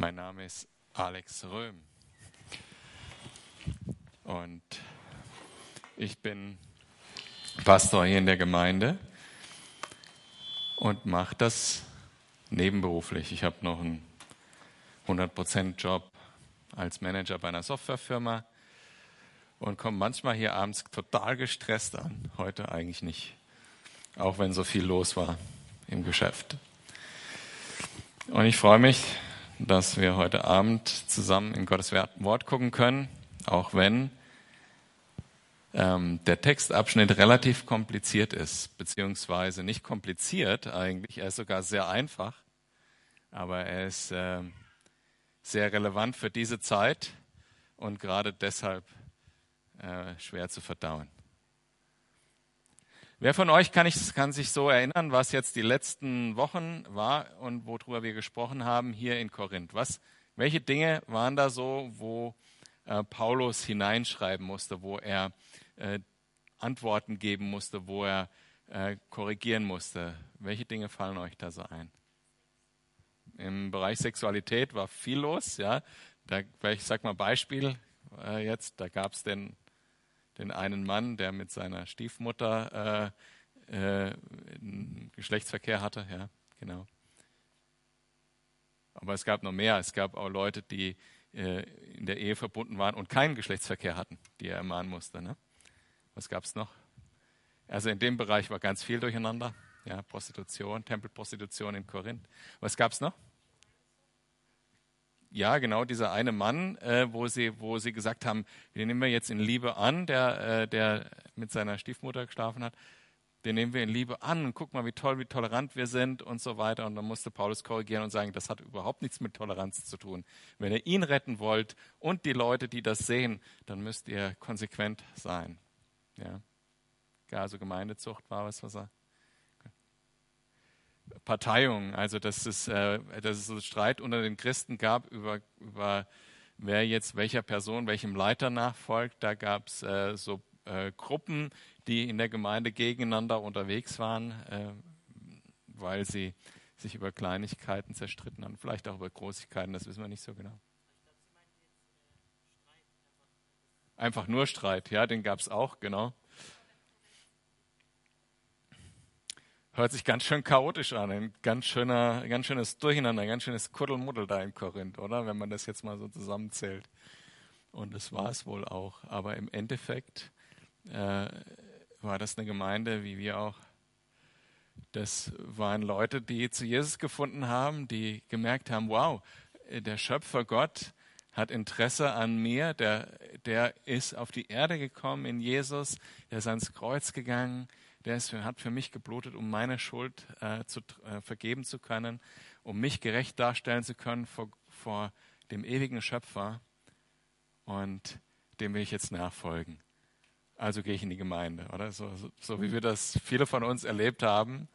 Mein Name ist Alex Röhm und ich bin Pastor hier in der Gemeinde und mache das nebenberuflich. Ich habe noch einen 100% Job als Manager bei einer Softwarefirma und komme manchmal hier abends total gestresst an. Heute eigentlich nicht, auch wenn so viel los war im Geschäft. Und ich freue mich, dass wir heute Abend zusammen in Gottes Wort gucken können, auch wenn ähm, der Textabschnitt relativ kompliziert ist, beziehungsweise nicht kompliziert eigentlich, er ist sogar sehr einfach, aber er ist äh, sehr relevant für diese Zeit und gerade deshalb äh, schwer zu verdauen. Wer von euch kann, ich, kann, sich so erinnern, was jetzt die letzten Wochen war und worüber wir gesprochen haben hier in Korinth? Was, welche Dinge waren da so, wo äh, Paulus hineinschreiben musste, wo er äh, Antworten geben musste, wo er äh, korrigieren musste? Welche Dinge fallen euch da so ein? Im Bereich Sexualität war viel los, ja. Da, ich sag mal Beispiel äh, jetzt, da gab es den den einen Mann, der mit seiner Stiefmutter äh, äh, Geschlechtsverkehr hatte. Ja, genau. Aber es gab noch mehr. Es gab auch Leute, die äh, in der Ehe verbunden waren und keinen Geschlechtsverkehr hatten, die er ermahnen musste. Ne? Was gab es noch? Also in dem Bereich war ganz viel durcheinander. Ja, Prostitution, Tempelprostitution in Korinth. Was gab es noch? Ja, genau, dieser eine Mann, äh, wo, sie, wo sie gesagt haben, den nehmen wir jetzt in Liebe an, der, äh, der mit seiner Stiefmutter geschlafen hat. Den nehmen wir in Liebe an und guck mal, wie toll, wie tolerant wir sind und so weiter. Und dann musste Paulus korrigieren und sagen, das hat überhaupt nichts mit Toleranz zu tun. Wenn ihr ihn retten wollt und die Leute, die das sehen, dann müsst ihr konsequent sein. Ja. Also Gemeindezucht war was, was er Parteiung, also dass es, äh, dass es so Streit unter den Christen gab über, über wer jetzt welcher Person, welchem Leiter nachfolgt. Da gab es äh, so äh, Gruppen, die in der Gemeinde gegeneinander unterwegs waren, äh, weil sie sich über Kleinigkeiten zerstritten haben, vielleicht auch über Großigkeiten, das wissen wir nicht so genau. Einfach nur Streit, ja, den gab es auch, genau. Hört sich ganz schön chaotisch an, ein ganz, schöner, ganz schönes Durcheinander, ein ganz schönes Kuddelmuddel da in Korinth, oder? Wenn man das jetzt mal so zusammenzählt. Und das war es wohl auch. Aber im Endeffekt äh, war das eine Gemeinde, wie wir auch. Das waren Leute, die zu Jesus gefunden haben, die gemerkt haben, wow, der Schöpfer Gott hat Interesse an mir, der, der ist auf die Erde gekommen in Jesus, der ist ans Kreuz gegangen, der ist, hat für mich geblutet, um meine Schuld äh, zu, äh, vergeben zu können, um mich gerecht darstellen zu können vor, vor dem ewigen Schöpfer. Und dem will ich jetzt nachfolgen. Also gehe ich in die Gemeinde, oder? So, so, so wie wir das viele von uns erlebt haben,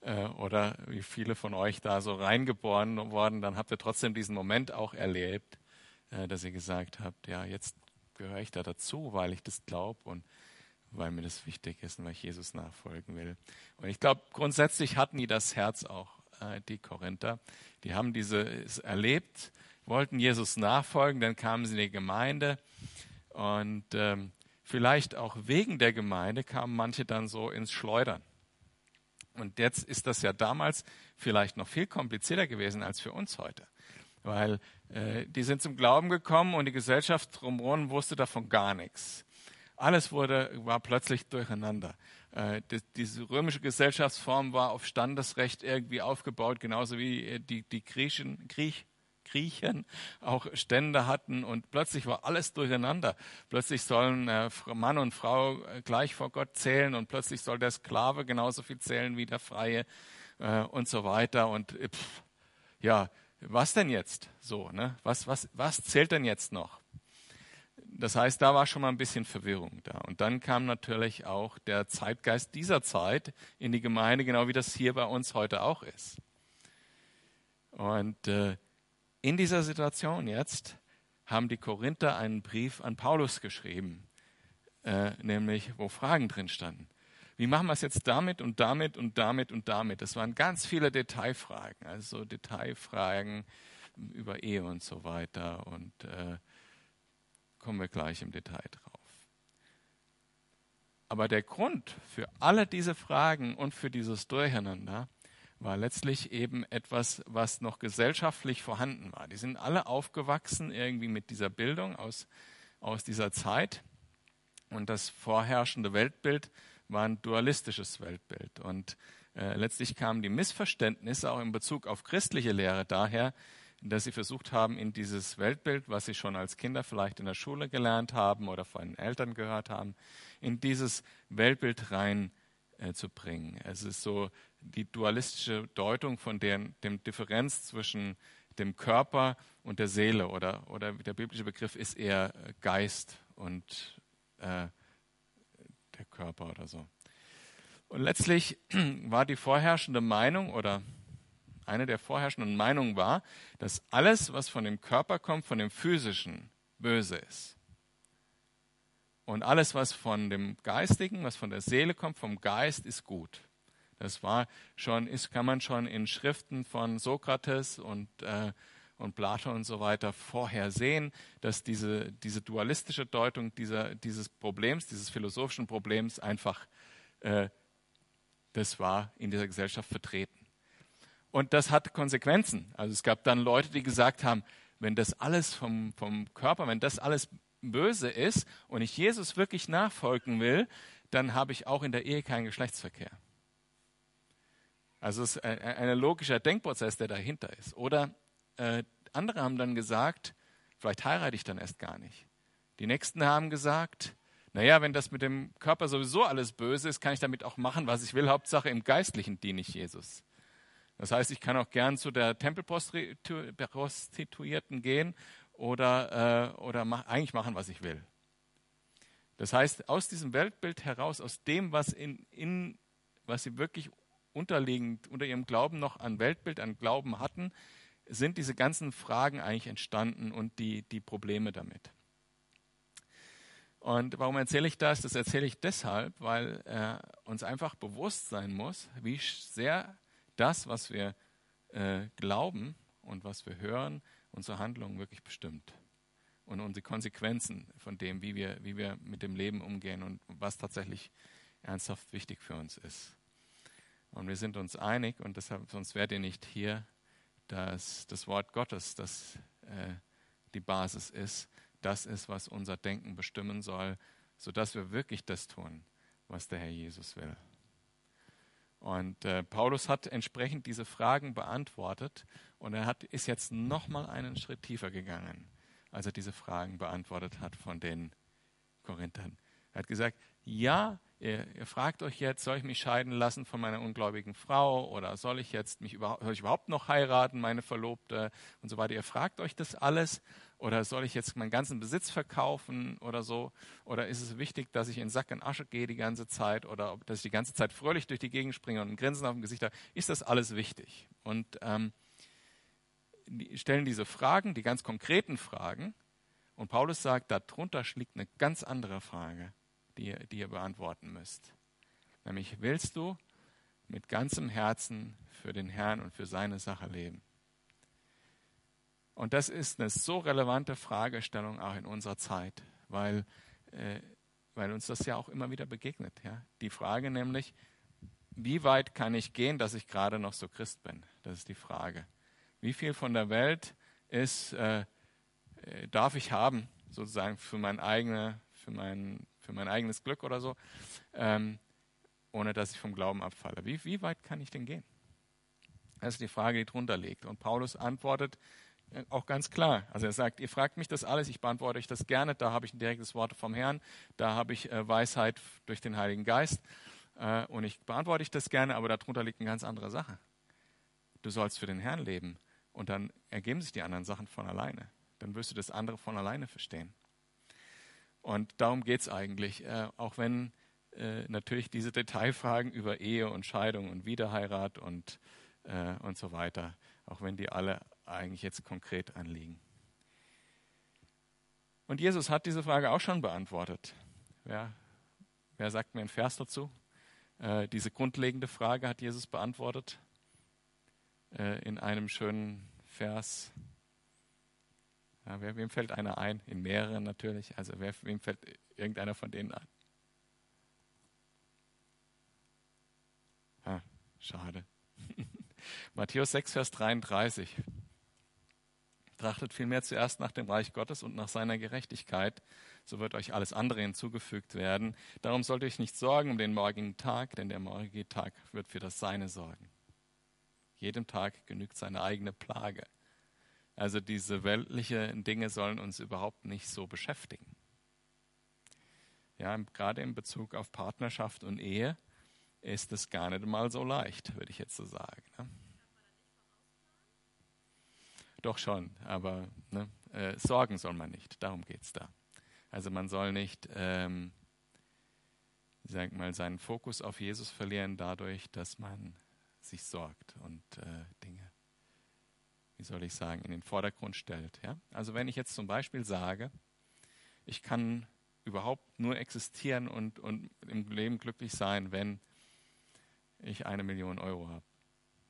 äh, oder wie viele von euch da so reingeboren worden, dann habt ihr trotzdem diesen Moment auch erlebt, äh, dass ihr gesagt habt, ja, jetzt gehöre ich da dazu, weil ich das glaube und weil mir das wichtig ist und weil ich Jesus nachfolgen will. Und ich glaube, grundsätzlich hatten die das Herz auch, äh, die Korinther. Die haben dieses erlebt, wollten Jesus nachfolgen, dann kamen sie in die Gemeinde und ähm, vielleicht auch wegen der Gemeinde kamen manche dann so ins Schleudern. Und jetzt ist das ja damals vielleicht noch viel komplizierter gewesen als für uns heute. Weil äh, die sind zum Glauben gekommen und die Gesellschaft drumherum wusste davon gar nichts. Alles wurde, war plötzlich durcheinander. Äh, die, diese römische Gesellschaftsform war auf Standesrecht irgendwie aufgebaut, genauso wie äh, die, die Griechen, Griech, Griechen auch Stände hatten und plötzlich war alles durcheinander. Plötzlich sollen äh, Mann und Frau äh, gleich vor Gott zählen und plötzlich soll der Sklave genauso viel zählen wie der Freie äh, und so weiter. Und äh, pff, ja, was denn jetzt so? Ne? Was, was, was zählt denn jetzt noch? Das heißt, da war schon mal ein bisschen Verwirrung da. Und dann kam natürlich auch der Zeitgeist dieser Zeit in die Gemeinde, genau wie das hier bei uns heute auch ist. Und äh, in dieser Situation jetzt haben die Korinther einen Brief an Paulus geschrieben, äh, nämlich wo Fragen drin standen. Wie machen wir es jetzt damit und damit und damit und damit? Das waren ganz viele Detailfragen, also Detailfragen über Ehe und so weiter und äh, kommen wir gleich im Detail drauf. Aber der Grund für alle diese Fragen und für dieses Durcheinander war letztlich eben etwas, was noch gesellschaftlich vorhanden war. Die sind alle aufgewachsen irgendwie mit dieser Bildung aus, aus dieser Zeit. Und das vorherrschende Weltbild war ein dualistisches Weltbild. Und äh, letztlich kamen die Missverständnisse auch in Bezug auf christliche Lehre daher, dass sie versucht haben, in dieses Weltbild, was sie schon als Kinder vielleicht in der Schule gelernt haben oder von den Eltern gehört haben, in dieses Weltbild rein äh. Es ist so die dualistische Deutung von der, dem Differenz zwischen dem Körper und der Seele oder, oder der biblische Begriff ist eher Geist und äh, der Körper oder so. Und letztlich war die vorherrschende Meinung oder eine der vorherrschenden Meinungen war, dass alles, was von dem Körper kommt, von dem physischen, böse ist. Und alles, was von dem Geistigen, was von der Seele kommt, vom Geist, ist gut. Das war schon, ist, kann man schon in Schriften von Sokrates und, äh, und Plato und so weiter vorher sehen, dass diese, diese dualistische Deutung dieser, dieses Problems, dieses philosophischen Problems einfach, äh, das war in dieser Gesellschaft vertreten. Und das hat Konsequenzen. Also es gab dann Leute, die gesagt haben, wenn das alles vom, vom Körper, wenn das alles böse ist und ich Jesus wirklich nachfolgen will, dann habe ich auch in der Ehe keinen Geschlechtsverkehr. Also es ist ein, ein logischer Denkprozess, der dahinter ist. Oder äh, andere haben dann gesagt, vielleicht heirate ich dann erst gar nicht. Die Nächsten haben gesagt, naja, wenn das mit dem Körper sowieso alles böse ist, kann ich damit auch machen, was ich will. Hauptsache im Geistlichen diene ich Jesus. Das heißt, ich kann auch gern zu der Tempelprostituierten gehen oder, äh, oder mach, eigentlich machen, was ich will. Das heißt, aus diesem Weltbild heraus, aus dem, was, in, in, was sie wirklich unterliegend unter ihrem Glauben noch an Weltbild, an Glauben hatten, sind diese ganzen Fragen eigentlich entstanden und die, die Probleme damit. Und warum erzähle ich das? Das erzähle ich deshalb, weil äh, uns einfach bewusst sein muss, wie sehr das, was wir äh, glauben und was wir hören, unsere Handlungen wirklich bestimmt. Und unsere Konsequenzen von dem, wie wir, wie wir mit dem Leben umgehen und was tatsächlich ernsthaft wichtig für uns ist. Und wir sind uns einig, und deshalb, sonst wärt ihr nicht hier, dass das Wort Gottes, das äh, die Basis ist, das ist, was unser Denken bestimmen soll, sodass wir wirklich das tun, was der Herr Jesus will. Und äh, Paulus hat entsprechend diese Fragen beantwortet und er hat, ist jetzt nochmal einen Schritt tiefer gegangen, als er diese Fragen beantwortet hat von den Korinthern. Er hat gesagt, ja, ihr, ihr, fragt euch jetzt, soll ich mich scheiden lassen von meiner ungläubigen Frau oder soll ich jetzt mich überhaupt, soll ich überhaupt noch heiraten, meine Verlobte und so weiter. Ihr fragt euch das alles oder soll ich jetzt meinen ganzen Besitz verkaufen oder so? Oder ist es wichtig, dass ich in Sack und Asche gehe die ganze Zeit oder dass ich die ganze Zeit fröhlich durch die Gegend springe und ein Grinsen auf dem Gesicht habe? Ist das alles wichtig? Und ähm, die stellen diese Fragen, die ganz konkreten Fragen. Und Paulus sagt, darunter liegt eine ganz andere Frage, die, die ihr beantworten müsst. Nämlich, willst du mit ganzem Herzen für den Herrn und für seine Sache leben? Und das ist eine so relevante Fragestellung auch in unserer Zeit, weil, äh, weil uns das ja auch immer wieder begegnet. Ja? Die Frage nämlich, wie weit kann ich gehen, dass ich gerade noch so Christ bin? Das ist die Frage. Wie viel von der Welt ist, äh, äh darf ich haben, sozusagen für mein, eigene, für mein, für mein eigenes Glück oder so, ähm, ohne dass ich vom Glauben abfalle? Wie, wie weit kann ich denn gehen? Das ist die Frage, die drunter liegt. Und Paulus antwortet, äh, auch ganz klar. Also er sagt, ihr fragt mich das alles, ich beantworte euch das gerne, da habe ich ein direktes Wort vom Herrn, da habe ich äh, Weisheit durch den Heiligen Geist äh, und ich beantworte ich das gerne, aber darunter liegt eine ganz andere Sache. Du sollst für den Herrn leben und dann ergeben sich die anderen Sachen von alleine. Dann wirst du das andere von alleine verstehen. Und darum geht es eigentlich, äh, auch wenn äh, natürlich diese Detailfragen über Ehe und Scheidung und Wiederheirat und, äh, und so weiter, auch wenn die alle eigentlich jetzt konkret anliegen. Und Jesus hat diese Frage auch schon beantwortet. Wer, wer sagt mir einen Vers dazu? Äh, diese grundlegende Frage hat Jesus beantwortet äh, in einem schönen Vers Ja, wer, wem fällt einer ein? In mehreren natürlich. Also wer, wem fällt irgendeiner von denen ein? Ah, schade. Matthäus 6, Vers 33. Trachtet vielmehr zuerst nach dem Reich Gottes und nach seiner Gerechtigkeit, so wird euch alles andere hinzugefügt werden. Darum sollt ihr euch nicht sorgen um den morgigen Tag, denn der morgige Tag wird für das Seine sorgen. Jedem Tag genügt seine eigene Plage. Also diese weltlichen Dinge sollen uns überhaupt nicht so beschäftigen. Ja, gerade in Bezug auf Partnerschaft und Ehe ist es gar nicht mal so leicht, würde ich jetzt so sagen. Ne? Doch schon, aber ne, äh, sorgen soll man nicht. Darum geht es da. Also man soll nicht, ähm, sag mal, seinen Fokus auf Jesus verlieren dadurch, dass man sich sorgt und äh, Dinge, wie soll ich sagen, in den Vordergrund stellt. Ja? Also wenn ich jetzt zum Beispiel sage, ich kann überhaupt nur existieren und, und im Leben glücklich sein, wenn ich eine Million Euro habe.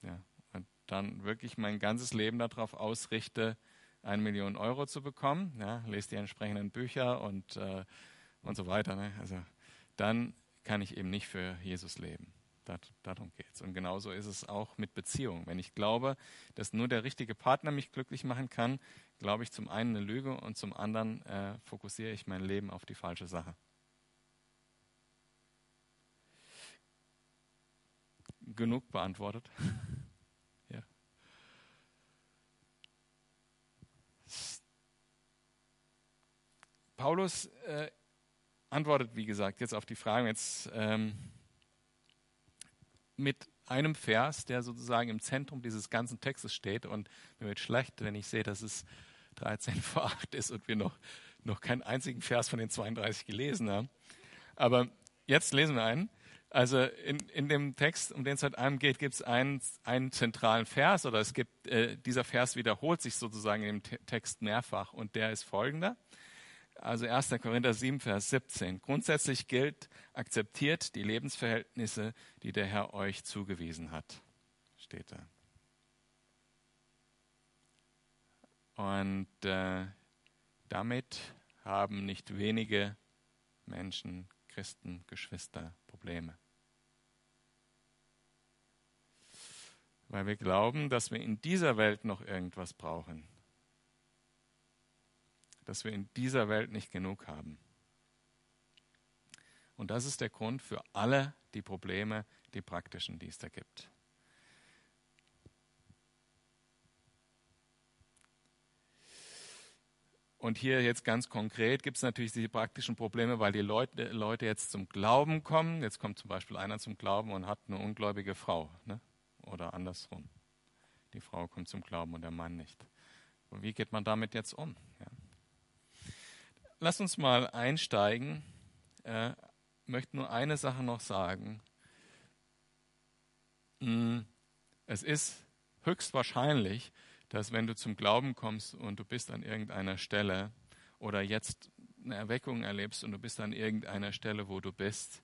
Ja? Und dann wirklich mein ganzes Leben darauf ausrichte, eine Million Euro zu bekommen, ja, lese die entsprechenden Bücher und, äh, und so weiter. Ne? Also dann kann ich eben nicht für Jesus leben. Darum geht es. Und genauso ist es auch mit Beziehungen. Wenn ich glaube, dass nur der richtige Partner mich glücklich machen kann, glaube ich zum einen eine Lüge und zum anderen äh, fokussiere ich mein Leben auf die falsche Sache. Genug beantwortet. ja. Paulus äh, antwortet, wie gesagt, jetzt auf die Fragen. Jetzt ähm, mit einem Vers, der sozusagen im Zentrum dieses ganzen Textes steht. Und mir wird schlecht, wenn ich sehe, dass es 13 vor 8 ist und wir noch, noch keinen einzigen Vers von den 32 gelesen haben. Aber jetzt lesen wir einen. Also in, in dem Text, um den es heute geht, gibt es einen, einen zentralen Vers oder es gibt, äh, dieser Vers wiederholt sich sozusagen in dem Text mehrfach und der ist folgender. Also 1. Korinther 7, Vers 17. Grundsätzlich gilt, akzeptiert die Lebensverhältnisse, die der Herr euch zugewiesen hat. Steht da. Und äh, damit haben nicht wenige Menschen, Christen, Geschwister Probleme. Weil wir glauben, dass wir in dieser Welt noch irgendwas brauchen dass wir in dieser Welt nicht genug haben. Und das ist der Grund für alle die Probleme, die praktischen, die es da gibt. Und hier jetzt ganz konkret gibt es natürlich diese praktischen Probleme, weil die Leute, Leute, jetzt zum Glauben kommen. Jetzt kommt zum Beispiel einer zum Glauben und hat eine ungläubige Frau. Ne? Oder andersrum. Die Frau kommt zum Glauben und der Mann nicht. Und wie geht man damit jetzt um? Ja? Lass uns mal einsteigen. Äh, möchte nur eine Sache noch sagen. Hm, es ist höchstwahrscheinlich, dass wenn du zum Glauben kommst und du bist an irgendeiner Stelle oder jetzt eine Erweckung erlebst und du bist an irgendeiner Stelle, wo du bist,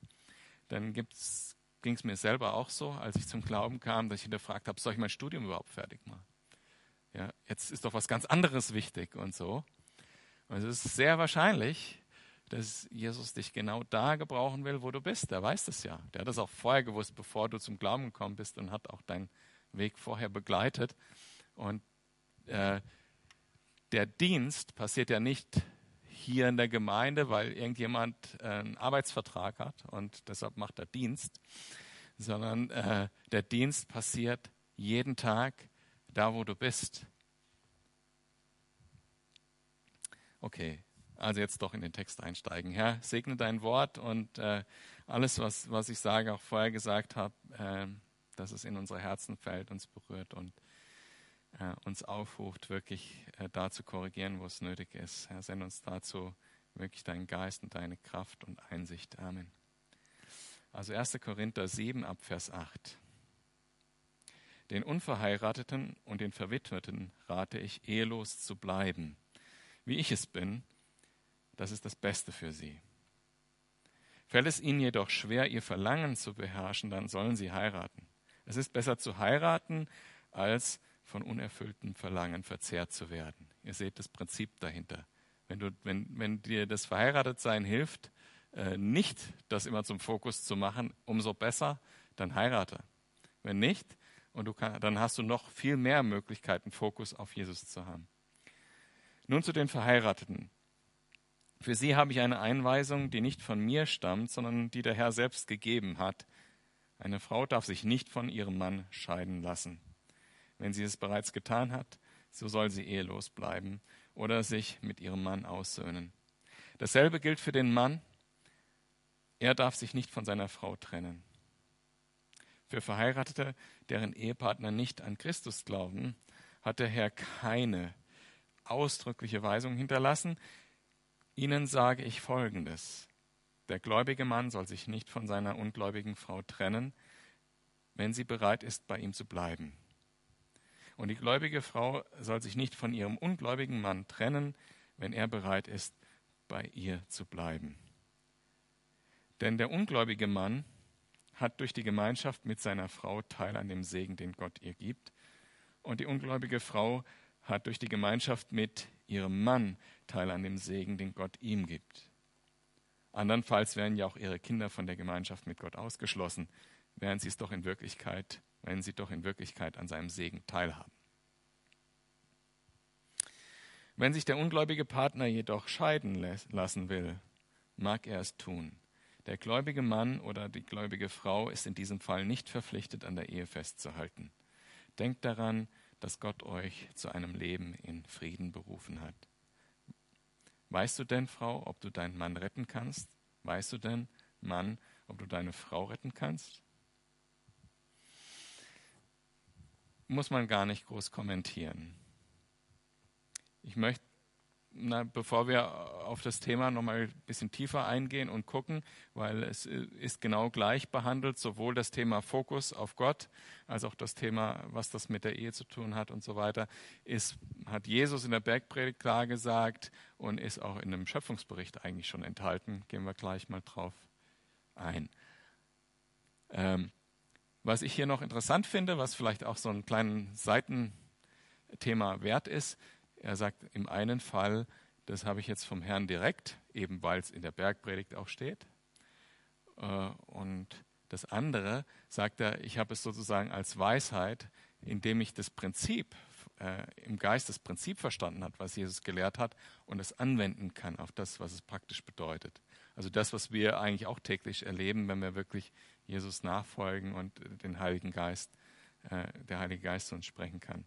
dann ging es mir selber auch so, als ich zum Glauben kam, dass ich hinterfragt habe, soll ich mein Studium überhaupt fertig machen? Ja, jetzt ist doch was ganz anderes wichtig und so. Und es ist sehr wahrscheinlich, dass Jesus dich genau da gebrauchen will, wo du bist. Er weiß das ja. Der hat das auch vorher gewusst, bevor du zum Glauben gekommen bist und hat auch deinen Weg vorher begleitet. Und äh, der Dienst passiert ja nicht hier in der Gemeinde, weil irgendjemand äh, einen Arbeitsvertrag hat und deshalb macht er Dienst, sondern äh, der Dienst passiert jeden Tag da, wo du bist. Okay, also jetzt doch in den Text einsteigen. Herr, segne dein Wort und äh, alles, was, was ich sage, auch vorher gesagt habe, äh, dass es in unsere Herzen fällt, uns berührt und äh, uns aufruft, wirklich äh, da zu korrigieren, wo es nötig ist. Herr, sende uns dazu wirklich deinen Geist und deine Kraft und Einsicht. Amen. Also 1. Korinther 7 ab Vers 8. Den Unverheirateten und den Verwitweten rate ich, ehelos zu bleiben wie ich es bin, das ist das Beste für sie. Fällt es ihnen jedoch schwer, ihr Verlangen zu beherrschen, dann sollen sie heiraten. Es ist besser zu heiraten, als von unerfülltem Verlangen verzehrt zu werden. Ihr seht das Prinzip dahinter. Wenn, du, wenn, wenn dir das Verheiratetsein hilft, äh, nicht das immer zum Fokus zu machen, umso besser, dann heirate. Wenn nicht, und kann, dann hast du noch viel mehr Möglichkeiten, Fokus auf Jesus zu haben. Nun zu den Verheirateten. Für sie habe ich eine Einweisung, die nicht von mir stammt, sondern die der Herr selbst gegeben hat. Eine Frau darf sich nicht von ihrem Mann scheiden lassen. Wenn sie es bereits getan hat, so soll sie ehelos bleiben oder sich mit ihrem Mann aussöhnen. Dasselbe gilt für den Mann. Er darf sich nicht von seiner Frau trennen. Für Verheiratete, deren Ehepartner nicht an Christus glauben, hat der Herr keine ausdrückliche Weisung hinterlassen. Ihnen sage ich Folgendes. Der gläubige Mann soll sich nicht von seiner ungläubigen Frau trennen, wenn sie bereit ist, bei ihm zu bleiben. Und die gläubige Frau soll sich nicht von ihrem ungläubigen Mann trennen, wenn er bereit ist, bei ihr zu bleiben. Denn der ungläubige Mann hat durch die Gemeinschaft mit seiner Frau Teil an dem Segen, den Gott ihr gibt. Und die ungläubige Frau hat durch die Gemeinschaft mit ihrem Mann Teil an dem Segen, den Gott ihm gibt. Andernfalls werden ja auch ihre Kinder von der Gemeinschaft mit Gott ausgeschlossen, während sie es doch in Wirklichkeit wenn sie doch in Wirklichkeit an seinem Segen teilhaben. Wenn sich der ungläubige Partner jedoch scheiden lassen will, mag er es tun. Der gläubige Mann oder die gläubige Frau ist in diesem Fall nicht verpflichtet, an der Ehe festzuhalten. Denkt daran, dass Gott euch zu einem Leben in Frieden berufen hat. Weißt du denn, Frau, ob du deinen Mann retten kannst? Weißt du denn, Mann, ob du deine Frau retten kannst? muss man gar nicht groß kommentieren. Ich möchte, na, bevor wir auf das Thema nochmal ein bisschen tiefer eingehen und gucken, weil es ist genau gleich behandelt, sowohl das Thema Fokus auf Gott als auch das Thema, was das mit der Ehe zu tun hat und so weiter, ist, hat Jesus in der Bergpredigt klar gesagt und ist auch in dem Schöpfungsbericht eigentlich schon enthalten. Gehen wir gleich mal drauf ein. Ähm, was ich hier noch interessant finde, was vielleicht auch so ein kleines Seitenthema wert ist, er sagt im einen Fall, das habe ich jetzt vom Herrn direkt, eben weil es in der Bergpredigt auch steht. Äh, und das andere sagt er, ich habe es sozusagen als Weisheit, indem ich das Prinzip äh, im Geist das Prinzip verstanden hat, was Jesus gelehrt hat und es anwenden kann auf das, was es praktisch bedeutet. Also das, was wir eigentlich auch täglich erleben, wenn wir wirklich Jesus nachfolgen und den Heiligen Geist, äh, der Heilige Geist uns sprechen kann.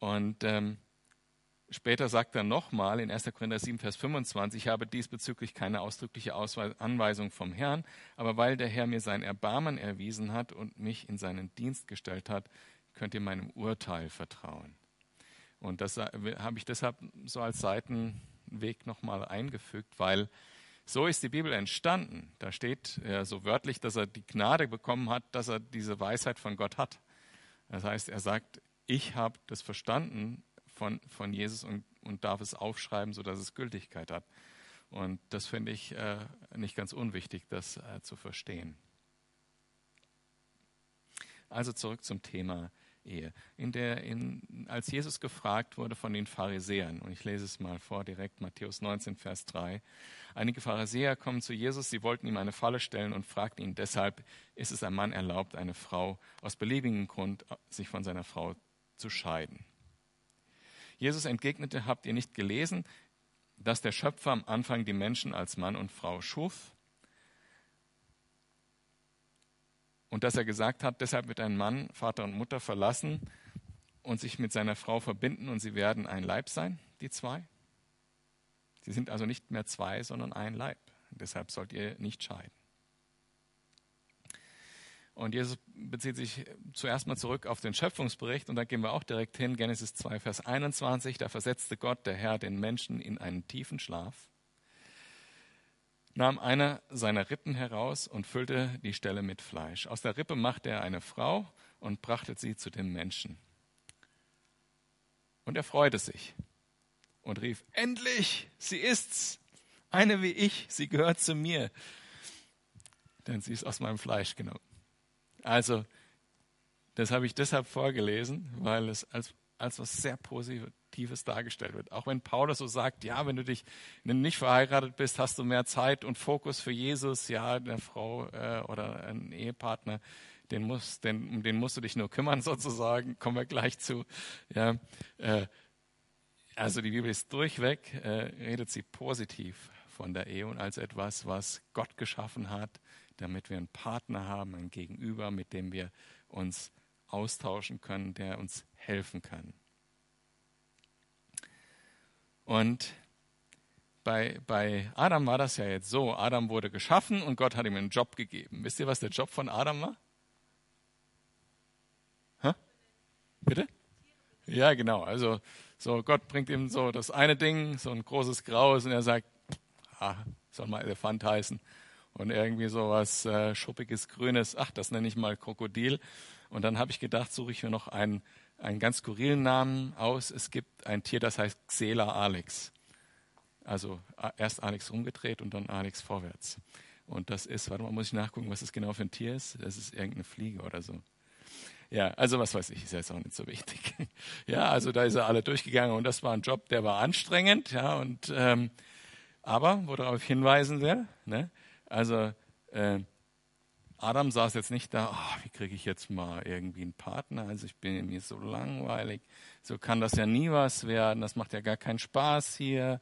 Und ähm, später sagt er nochmal in 1. Korinther 7, Vers 25, ich habe diesbezüglich keine ausdrückliche Ausweis Anweisung vom Herrn, aber weil der Herr mir sein Erbarmen erwiesen hat und mich in seinen Dienst gestellt hat, könnt ihr meinem Urteil vertrauen. Und das habe ich deshalb so als Seitenweg nochmal eingefügt, weil so ist die Bibel entstanden. Da steht ja, so wörtlich, dass er die Gnade bekommen hat, dass er diese Weisheit von Gott hat. Das heißt, er sagt, ich habe das verstanden von, von Jesus und, und darf es aufschreiben, sodass es Gültigkeit hat. Und das finde ich äh, nicht ganz unwichtig, das äh, zu verstehen. Also zurück zum Thema Ehe. In der, in, als Jesus gefragt wurde von den Pharisäern, und ich lese es mal vor direkt, Matthäus 19, Vers 3. Einige Pharisäer kommen zu Jesus, sie wollten ihm eine Falle stellen und fragten ihn deshalb, ist es einem Mann erlaubt, eine Frau aus beliebigem Grund sich von seiner Frau zu scheiden? Jesus entgegnete, habt ihr nicht gelesen, dass der Schöpfer am Anfang die Menschen als Mann und Frau schuf? Und dass er gesagt hat, deshalb wird ein Mann Vater und Mutter verlassen und sich mit seiner Frau verbinden und sie werden ein Leib sein, die zwei. Sie sind also nicht mehr zwei, sondern ein Leib. deshalb sollt ihr nicht scheiden. Und Jesus bezieht sich zuerst mal zurück auf den Schöpfungsbericht und da gehen wir auch direkt hin. Genesis 2, Vers 21. Da versetzte Gott, der Herr, den Menschen in einen tiefen Schlaf nahm einer seiner Rippen heraus und füllte die Stelle mit Fleisch. Aus der Rippe machte er eine Frau und brachte sie zu dem Menschen. Und er freute sich und rief, endlich, sie ist's, eine wie ich, sie gehört zu mir, denn sie ist aus meinem Fleisch genommen. Also, das habe ich deshalb vorgelesen, weil es als, als was sehr Positives dargestellt wird. Auch wenn Paulus so sagt, ja, wenn du dich nicht verheiratet bist, hast du mehr Zeit und Fokus für Jesus, ja, eine Frau äh, oder ein Ehepartner, den, muss, den, um den musst du dich nur kümmern sozusagen, kommen wir gleich zu. Ja, äh, also die Bibel ist durchweg, äh, redet sie positiv von der Ehe und als etwas, was Gott geschaffen hat, damit wir einen Partner haben, ein Gegenüber, mit dem wir uns austauschen können, der uns helfen kann. Und bei, bei Adam war das ja jetzt so, Adam wurde geschaffen und Gott hat ihm einen Job gegeben. Wisst ihr, was der Job von Adam war? Hä? Bitte? Ja, genau. Also so, Gott bringt ihm so das eine Ding, so ein großes Graues, und er sagt, ah, soll mal Elefant heißen. Und irgendwie so was äh, schuppiges, grünes, ach, das nenne ich mal Krokodil. Und dann habe ich gedacht, suche ich mir noch einen, einen ganz skurrilen Namen aus. Es gibt ein Tier, das heißt Xela Alex. Also erst Alex umgedreht und dann Alex vorwärts. Und das ist, warte mal, muss ich nachgucken, was das genau für ein Tier ist? Das ist irgendeine Fliege oder so. Ja, also was weiß ich, ist jetzt auch nicht so wichtig. Ja, also da ist er alle durchgegangen und das war ein Job, der war anstrengend, ja, und ähm, aber worauf ich hinweisen will, ne, also äh, Adam saß jetzt nicht da, oh, wie kriege ich jetzt mal irgendwie einen Partner? Also ich bin mir so langweilig, so kann das ja nie was werden, das macht ja gar keinen Spaß hier,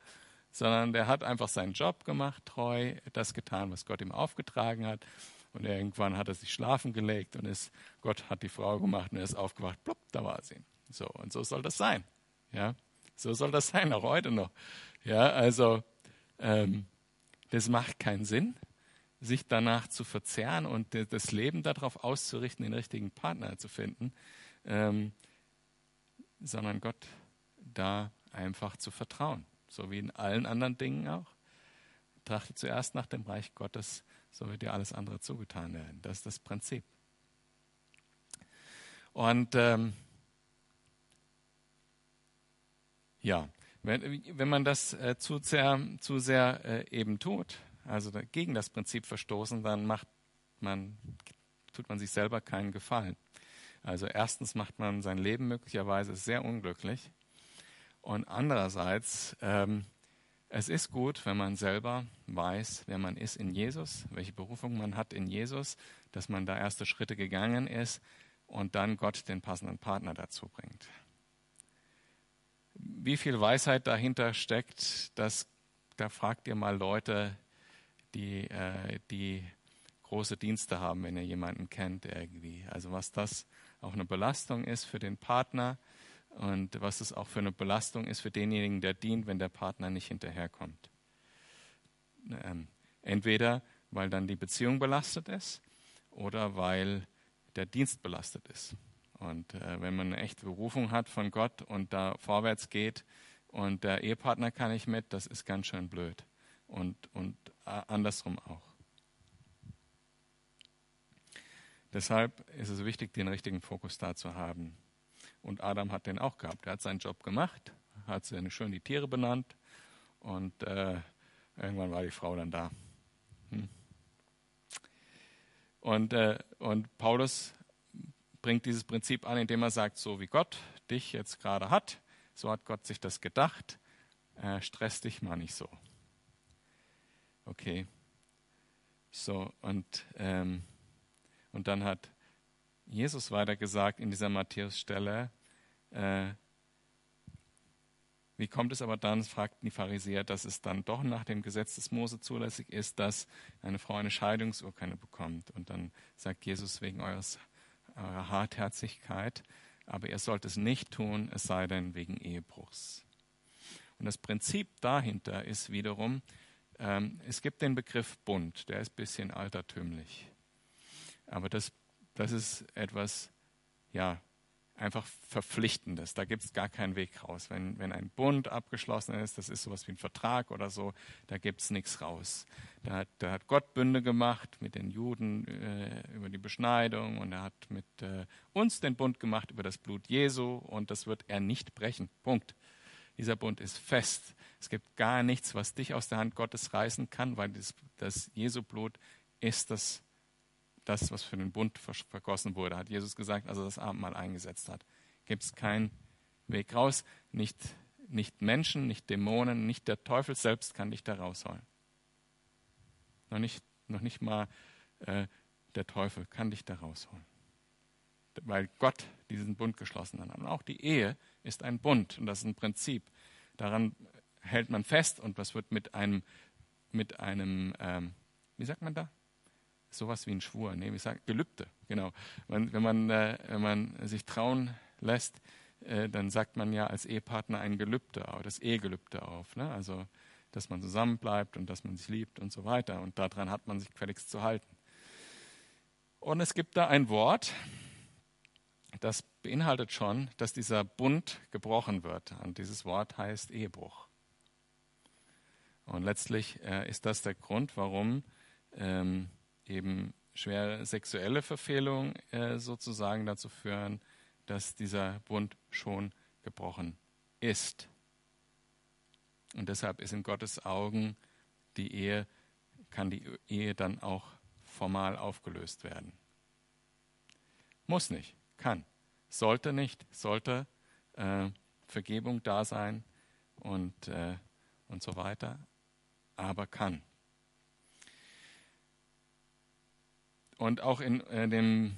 sondern der hat einfach seinen Job gemacht, treu, das getan, was Gott ihm aufgetragen hat. Und irgendwann hat er sich schlafen gelegt und ist, Gott hat die Frau gemacht und er ist aufgewacht, plopp, da war sie. So, und so soll das sein. Ja, so soll das sein, auch heute noch. Ja, also, ähm, das macht keinen Sinn, sich danach zu verzerren und das Leben darauf auszurichten, den richtigen Partner zu finden, ähm, sondern Gott da einfach zu vertrauen, so wie in allen anderen Dingen auch. Trachte zuerst nach dem Reich Gottes so wird dir alles andere zugetan werden. Das ist das Prinzip. Und ähm, ja, wenn, wenn man das äh, zu sehr, zu sehr äh, eben tut, also gegen das Prinzip verstoßen, dann macht man, tut man sich selber keinen Gefallen. Also erstens macht man sein Leben möglicherweise sehr unglücklich und andererseits ähm, es ist gut, wenn man selber weiß, wer man ist in Jesus, welche Berufung man hat in Jesus, dass man da erste Schritte gegangen ist und dann Gott den passenden Partner dazu bringt. Wie viel Weisheit dahinter steckt, das, da fragt ihr mal Leute, die, äh, die große Dienste haben, wenn ihr jemanden kennt irgendwie. Also was das auch eine Belastung ist für den Partner und was es auch für eine Belastung ist für denjenigen, der dient, wenn der Partner nicht hinterherkommt. Ähm, entweder weil dann die Beziehung belastet ist oder weil der Dienst belastet ist. Und äh, wenn man eine echte Berufung hat von Gott und da vorwärts geht und der Ehepartner kann nicht mit, das ist ganz schön blöd. Und, und andersrum auch. Deshalb ist es wichtig, den richtigen Fokus da zu haben. Und Adam hat den auch gehabt. Er hat seinen Job gemacht, hat seine schön die Tiere benannt und äh, irgendwann war die Frau dann da. Hm. Und, äh, und Paulus bringt dieses Prinzip an, indem er sagt, so wie Gott dich jetzt gerade hat, so hat Gott sich das gedacht, äh, stress dich mal nicht so. Okay. So, und, ähm, und dann hat Jesus weiter gesagt in dieser Matthäus-Stelle, äh, wie kommt es aber dann, fragten die Pharisäer, dass es dann doch nach dem Gesetz des Mose zulässig ist, dass eine Frau eine Scheidungsurkunde bekommt? Und dann sagt Jesus wegen eures, eurer Hartherzigkeit, aber ihr sollt es nicht tun, es sei denn wegen Ehebruchs. Und das Prinzip dahinter ist wiederum, es gibt den Begriff Bund, der ist ein bisschen altertümlich. Aber das das ist etwas, ja, einfach Verpflichtendes. Da gibt es gar keinen Weg raus. Wenn, wenn ein Bund abgeschlossen ist, das ist sowas wie ein Vertrag oder so, da gibt es nichts raus. Da hat, da hat Gott Bünde gemacht mit den Juden äh, über die Beschneidung und er hat mit äh, uns den Bund gemacht über das Blut Jesu und das wird er nicht brechen. Punkt. Dieser Bund ist fest. Es gibt gar nichts, was dich aus der Hand Gottes reißen kann, weil das, das Jesu Blut ist das das, was für den Bund vergossen wurde, hat Jesus gesagt, als er das Abendmahl eingesetzt hat. Gibt es keinen Weg raus. Nicht, nicht Menschen, nicht Dämonen, nicht der Teufel selbst kann dich da rausholen. Noch nicht, noch nicht mal äh, der Teufel kann dich da rausholen. Weil Gott diesen Bund geschlossen hat. Und auch die Ehe ist ein Bund und das ist ein Prinzip. Daran hält man fest und was wird mit einem, mit einem ähm, wie sagt man da? Sowas wie ein Schwur, nee, wie sagt Gelübde, genau. Wenn, wenn, man, äh, wenn man sich trauen lässt, äh, dann sagt man ja als Ehepartner ein Gelübde, das Ehegelübde auf. Ne? Also, dass man zusammenbleibt und dass man sich liebt und so weiter. Und daran hat man sich gefälligst zu halten. Und es gibt da ein Wort, das beinhaltet schon, dass dieser Bund gebrochen wird. Und dieses Wort heißt Ehebruch. Und letztlich äh, ist das der Grund, warum ähm, eben schwere sexuelle Verfehlungen äh, sozusagen dazu führen, dass dieser Bund schon gebrochen ist. Und deshalb ist in Gottes Augen die Ehe, kann die Ehe dann auch formal aufgelöst werden. Muss nicht, kann. Sollte nicht, sollte äh, Vergebung da sein und, äh, und so weiter, aber kann. Und auch in äh, dem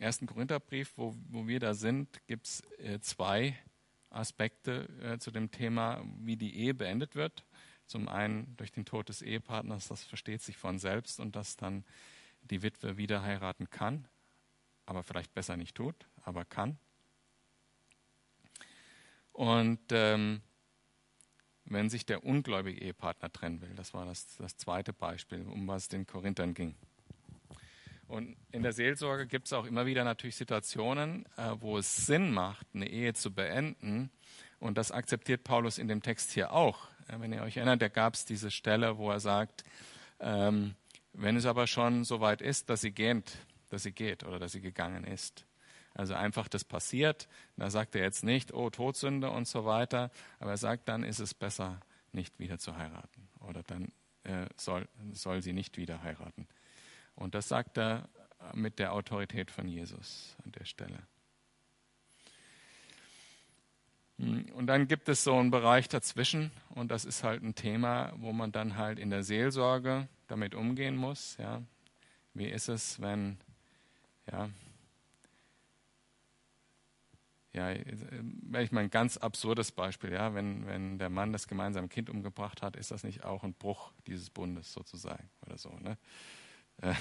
ersten Korintherbrief, wo, wo wir da sind, gibt es äh, zwei Aspekte äh, zu dem Thema, wie die Ehe beendet wird. Zum einen durch den Tod des Ehepartners, das versteht sich von selbst und dass dann die Witwe wieder heiraten kann, aber vielleicht besser nicht tut, aber kann. Und ähm, wenn sich der ungläubige Ehepartner trennen will, das war das, das zweite Beispiel, um was den Korinthern ging. Und in der Seelsorge gibt es auch immer wieder natürlich Situationen, äh, wo es Sinn macht, eine Ehe zu beenden. Und das akzeptiert Paulus in dem Text hier auch. Äh, wenn ihr euch erinnert, da gab es diese Stelle, wo er sagt, ähm, wenn es aber schon so weit ist, dass sie geht, dass sie geht oder dass sie gegangen ist. Also einfach das passiert. Da sagt er jetzt nicht, oh, Todsünde und so weiter. Aber er sagt, dann ist es besser, nicht wieder zu heiraten. Oder dann äh, soll, soll sie nicht wieder heiraten. Und das sagt er mit der Autorität von Jesus an der Stelle. Hm, und dann gibt es so einen Bereich dazwischen und das ist halt ein Thema, wo man dann halt in der Seelsorge damit umgehen muss. Ja. Wie ist es, wenn, ja, ja, ich mal ein ganz absurdes Beispiel, ja, wenn, wenn der Mann das gemeinsame Kind umgebracht hat, ist das nicht auch ein Bruch dieses Bundes sozusagen oder so, ne? Äh,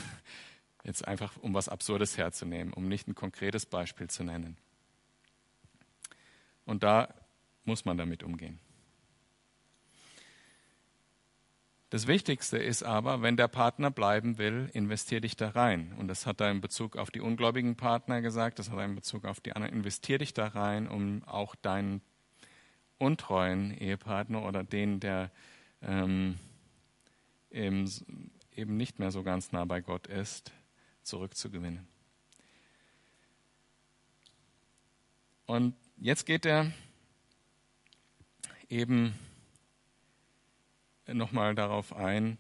jetzt einfach um was Absurdes herzunehmen, um nicht ein konkretes Beispiel zu nennen. Und da muss man damit umgehen. Das Wichtigste ist aber, wenn der Partner bleiben will, investier dich da rein. Und das hat er in Bezug auf die ungläubigen Partner gesagt, das hat er in Bezug auf die anderen. Investier dich da rein, um auch deinen untreuen Ehepartner oder den, der ähm, im eben nicht mehr so ganz nah bei Gott ist, zurückzugewinnen. Und jetzt geht er eben nochmal darauf ein,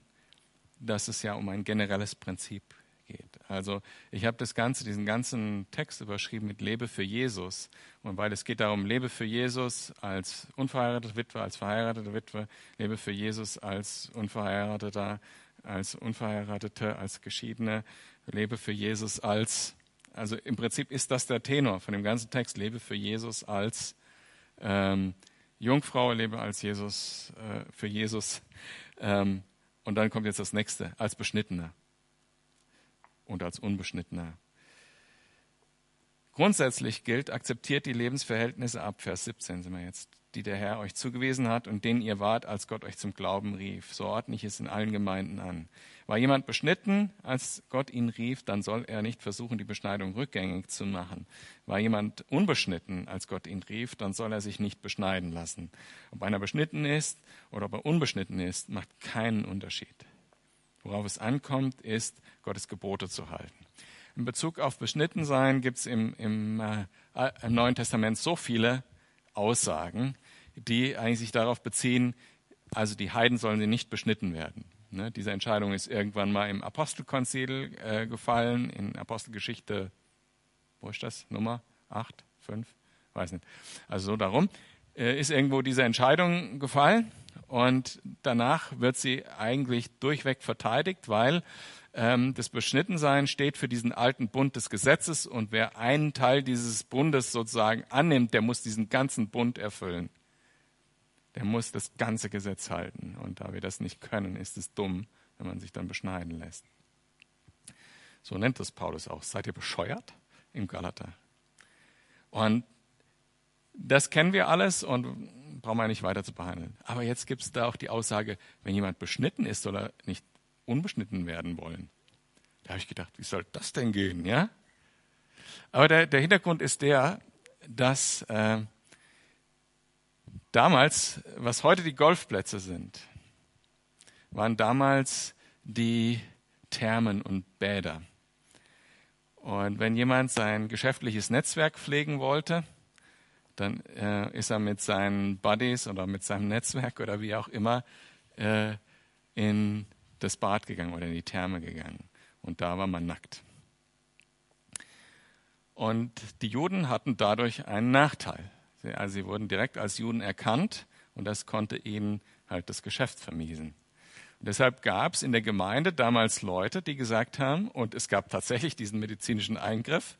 dass es ja um ein generelles Prinzip geht. Also ich habe das Ganze, diesen ganzen Text überschrieben mit Lebe für Jesus. Und weil es geht darum, Lebe für Jesus als unverheiratete Witwe, als verheiratete Witwe, Lebe für Jesus als unverheirateter als Unverheiratete, als Geschiedene, lebe für Jesus als, also im Prinzip ist das der Tenor von dem ganzen Text, lebe für Jesus als ähm, Jungfrau, lebe als Jesus, äh, für Jesus. Ähm, und dann kommt jetzt das nächste, als Beschnittener und als Unbeschnittener. Grundsätzlich gilt, akzeptiert die Lebensverhältnisse ab, Vers 17 sind wir jetzt die der Herr euch zugewiesen hat und denen ihr wart, als Gott euch zum Glauben rief. So ordne ich es in allen Gemeinden an. War jemand beschnitten, als Gott ihn rief, dann soll er nicht versuchen, die Beschneidung rückgängig zu machen. War jemand unbeschnitten, als Gott ihn rief, dann soll er sich nicht beschneiden lassen. Ob einer beschnitten ist oder ob er unbeschnitten ist, macht keinen Unterschied. Worauf es ankommt, ist, Gottes Gebote zu halten. In Bezug auf Beschnittensein gibt es im, im, äh, im Neuen Testament so viele Aussagen, die eigentlich sich darauf beziehen, also die Heiden sollen sie nicht beschnitten werden. Ne, diese Entscheidung ist irgendwann mal im Apostelkonzil äh, gefallen, in Apostelgeschichte, wo ist das? Nummer 8, 5? Weiß nicht. Also so darum. Äh, ist irgendwo diese Entscheidung gefallen und danach wird sie eigentlich durchweg verteidigt, weil ähm, das Beschnittensein steht für diesen alten Bund des Gesetzes und wer einen Teil dieses Bundes sozusagen annimmt, der muss diesen ganzen Bund erfüllen. Der muss das ganze Gesetz halten. Und da wir das nicht können, ist es dumm, wenn man sich dann beschneiden lässt. So nennt es Paulus auch. Seid ihr bescheuert? Im Galater. Und das kennen wir alles und brauchen wir nicht weiter zu behandeln. Aber jetzt gibt es da auch die Aussage, wenn jemand beschnitten ist, soll er nicht unbeschnitten werden wollen. Da habe ich gedacht, wie soll das denn gehen, ja? Aber der, der Hintergrund ist der, dass äh, damals, was heute die Golfplätze sind, waren damals die Thermen und Bäder. Und wenn jemand sein geschäftliches Netzwerk pflegen wollte, dann äh, ist er mit seinen Buddies oder mit seinem Netzwerk oder wie auch immer äh, in das Bad gegangen oder in die Therme gegangen. Und da war man nackt. Und die Juden hatten dadurch einen Nachteil. Also sie wurden direkt als Juden erkannt und das konnte ihnen halt das Geschäft vermiesen. Und deshalb gab es in der Gemeinde damals Leute, die gesagt haben, und es gab tatsächlich diesen medizinischen Eingriff,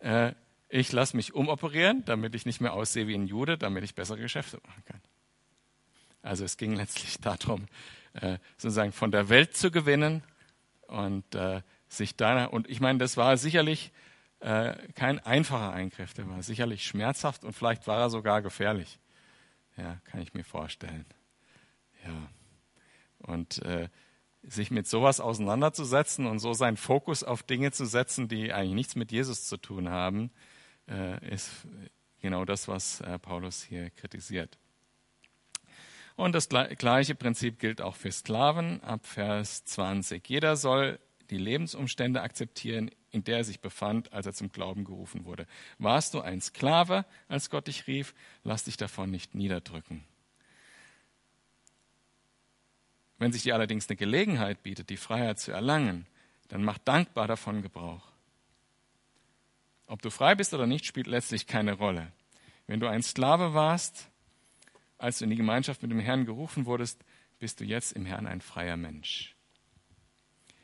äh, ich lasse mich umoperieren, damit ich nicht mehr aussehe wie ein Jude, damit ich bessere Geschäfte machen kann. Also es ging letztlich darum, äh, sozusagen von der Welt zu gewinnen und äh, sich da, und ich meine, das war sicherlich äh, kein einfacher Eingriff, der war sicherlich schmerzhaft und vielleicht war er sogar gefährlich. Ja, kann ich mir vorstellen. Ja. Und äh, sich mit sowas auseinanderzusetzen und so seinen Fokus auf Dinge zu setzen, die eigentlich nichts mit Jesus zu tun haben, äh, ist genau das, was äh, Paulus hier kritisiert. Und das gleiche Prinzip gilt auch für Sklaven ab Vers 20. Jeder soll die Lebensumstände akzeptieren, in der er sich befand, als er zum Glauben gerufen wurde. Warst du ein Sklave, als Gott dich rief, lass dich davon nicht niederdrücken. Wenn sich dir allerdings eine Gelegenheit bietet, die Freiheit zu erlangen, dann mach dankbar davon Gebrauch. Ob du frei bist oder nicht, spielt letztlich keine Rolle. Wenn du ein Sklave warst, als du in die Gemeinschaft mit dem Herrn gerufen wurdest, bist du jetzt im Herrn ein freier Mensch.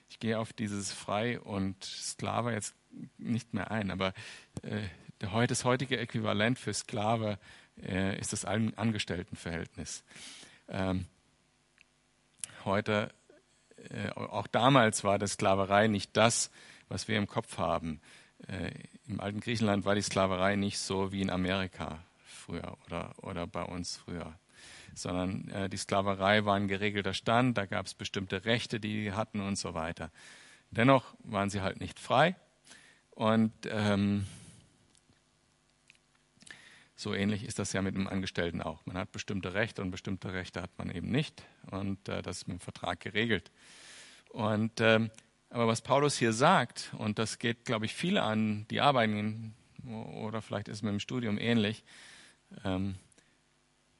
Ich gehe auf dieses Frei und Sklave jetzt nicht mehr ein, aber äh, das heutige Äquivalent für Sklave äh, ist das Angestelltenverhältnis. Ähm, heute, äh, auch damals war das Sklaverei nicht das, was wir im Kopf haben. Äh, Im alten Griechenland war die Sklaverei nicht so wie in Amerika früher oder, oder bei uns früher, sondern äh, die Sklaverei war ein geregelter Stand, da gab es bestimmte Rechte, die die hatten und so weiter. Dennoch waren sie halt nicht frei und ähm, so ähnlich ist das ja mit dem Angestellten auch. Man hat bestimmte Rechte und bestimmte Rechte hat man eben nicht und äh, das ist mit dem Vertrag geregelt. Und ähm, aber was Paulus hier sagt, und das geht, glaube ich, viele an, die arbeiten, oder vielleicht ist es mit dem Studium ähnlich, ähm,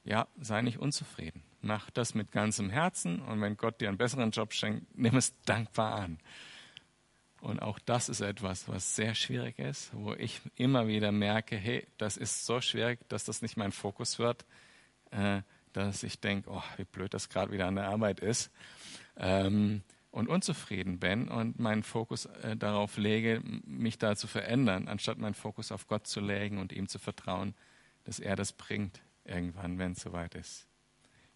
ja, sei nicht unzufrieden. Mach das mit ganzem Herzen und wenn Gott dir einen besseren Job schenkt, nimm es dankbar an. Und auch das ist etwas, was sehr schwierig ist, wo ich immer wieder merke, hey, das ist so schwierig, dass das nicht mein Fokus wird, äh, dass ich denke, oh, wie blöd das gerade wieder an der Arbeit ist. Ähm, und unzufrieden bin und meinen Fokus äh, darauf lege, mich da zu verändern, anstatt meinen Fokus auf Gott zu legen und ihm zu vertrauen, dass er das bringt irgendwann, wenn es soweit ist.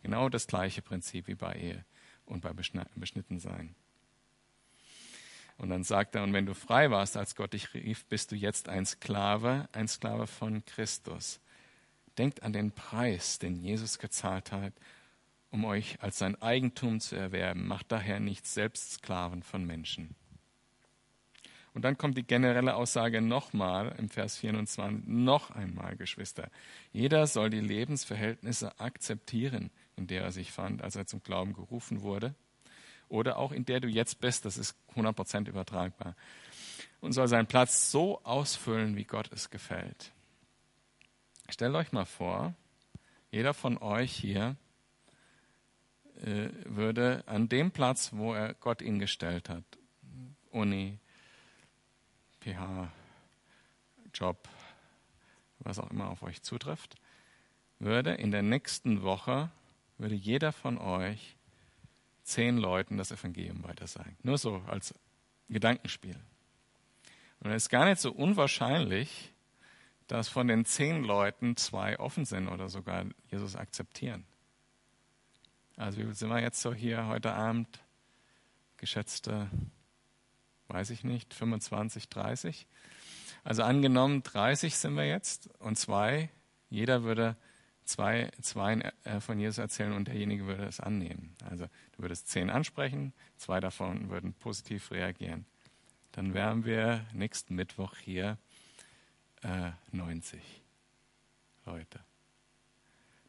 Genau das gleiche Prinzip wie bei Ehe und bei Beschnittensein. Und dann sagt er, und wenn du frei warst, als Gott dich rief, bist du jetzt ein Sklave, ein Sklave von Christus. Denkt an den Preis, den Jesus gezahlt hat um euch als sein Eigentum zu erwerben. Macht daher nicht selbst Sklaven von Menschen. Und dann kommt die generelle Aussage nochmal im Vers 24, noch einmal, Geschwister. Jeder soll die Lebensverhältnisse akzeptieren, in der er sich fand, als er zum Glauben gerufen wurde. Oder auch in der du jetzt bist, das ist 100% übertragbar. Und soll seinen Platz so ausfüllen, wie Gott es gefällt. Stellt euch mal vor, jeder von euch hier äh, würde an dem Platz, wo er Gott ihn gestellt hat, Uni, PH, Job, was auch immer auf euch zutrifft, würde in der nächsten Woche, würde jeder von euch zehn Leuten das Evangelium weitersagen. Nur so als Gedankenspiel. Und es ist gar nicht so unwahrscheinlich, dass von den zehn Leuten zwei offen sind oder sogar Jesus akzeptieren. Also wie sind wir jetzt so hier heute Abend? Geschätzte, weiß ich nicht, 25, 30. Also angenommen, 30 sind wir jetzt und zwei, jeder würde zwei, zwei äh, von Jesus erzählen und derjenige würde es annehmen. Also du würdest zehn ansprechen, zwei davon würden positiv reagieren. Dann wären wir nächsten Mittwoch hier äh, 90 Leute.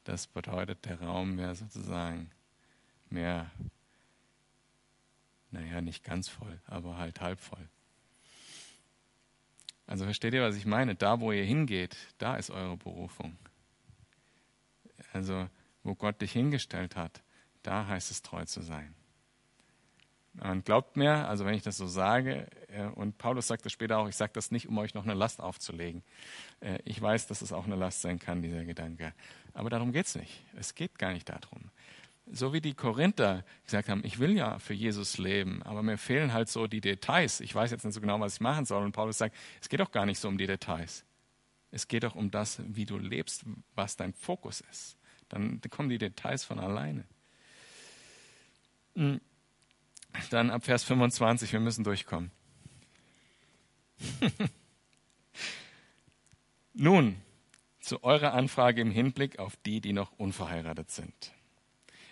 Das bedeutet, der Raum wäre sozusagen mehr, naja, nicht ganz voll, aber halt halb voll. Also versteht ihr, was ich meine? Da, wo ihr hingeht, da ist eure Berufung. Also, wo Gott dich hingestellt hat, da heißt es treu zu sein. Und glaubt mir, also wenn ich das so sage, äh, und Paulus sagt das später auch, ich sage das nicht, um euch noch eine Last aufzulegen. Äh, ich weiß, dass es auch eine Last sein kann, dieser Gedanke. Aber darum geht es nicht. Es geht gar nicht darum. So wie die Korinther gesagt haben, ich will ja für Jesus leben, aber mir fehlen halt so die Details. Ich weiß jetzt nicht so genau, was ich machen soll. Und Paulus sagt, es geht doch gar nicht so um die Details. Es geht doch um das, wie du lebst, was dein Fokus ist. Dann kommen die Details von alleine. Hm. Dann ab Vers 25, wir müssen durchkommen. Nun, zu eurer Anfrage im Hinblick auf die, die noch unverheiratet sind.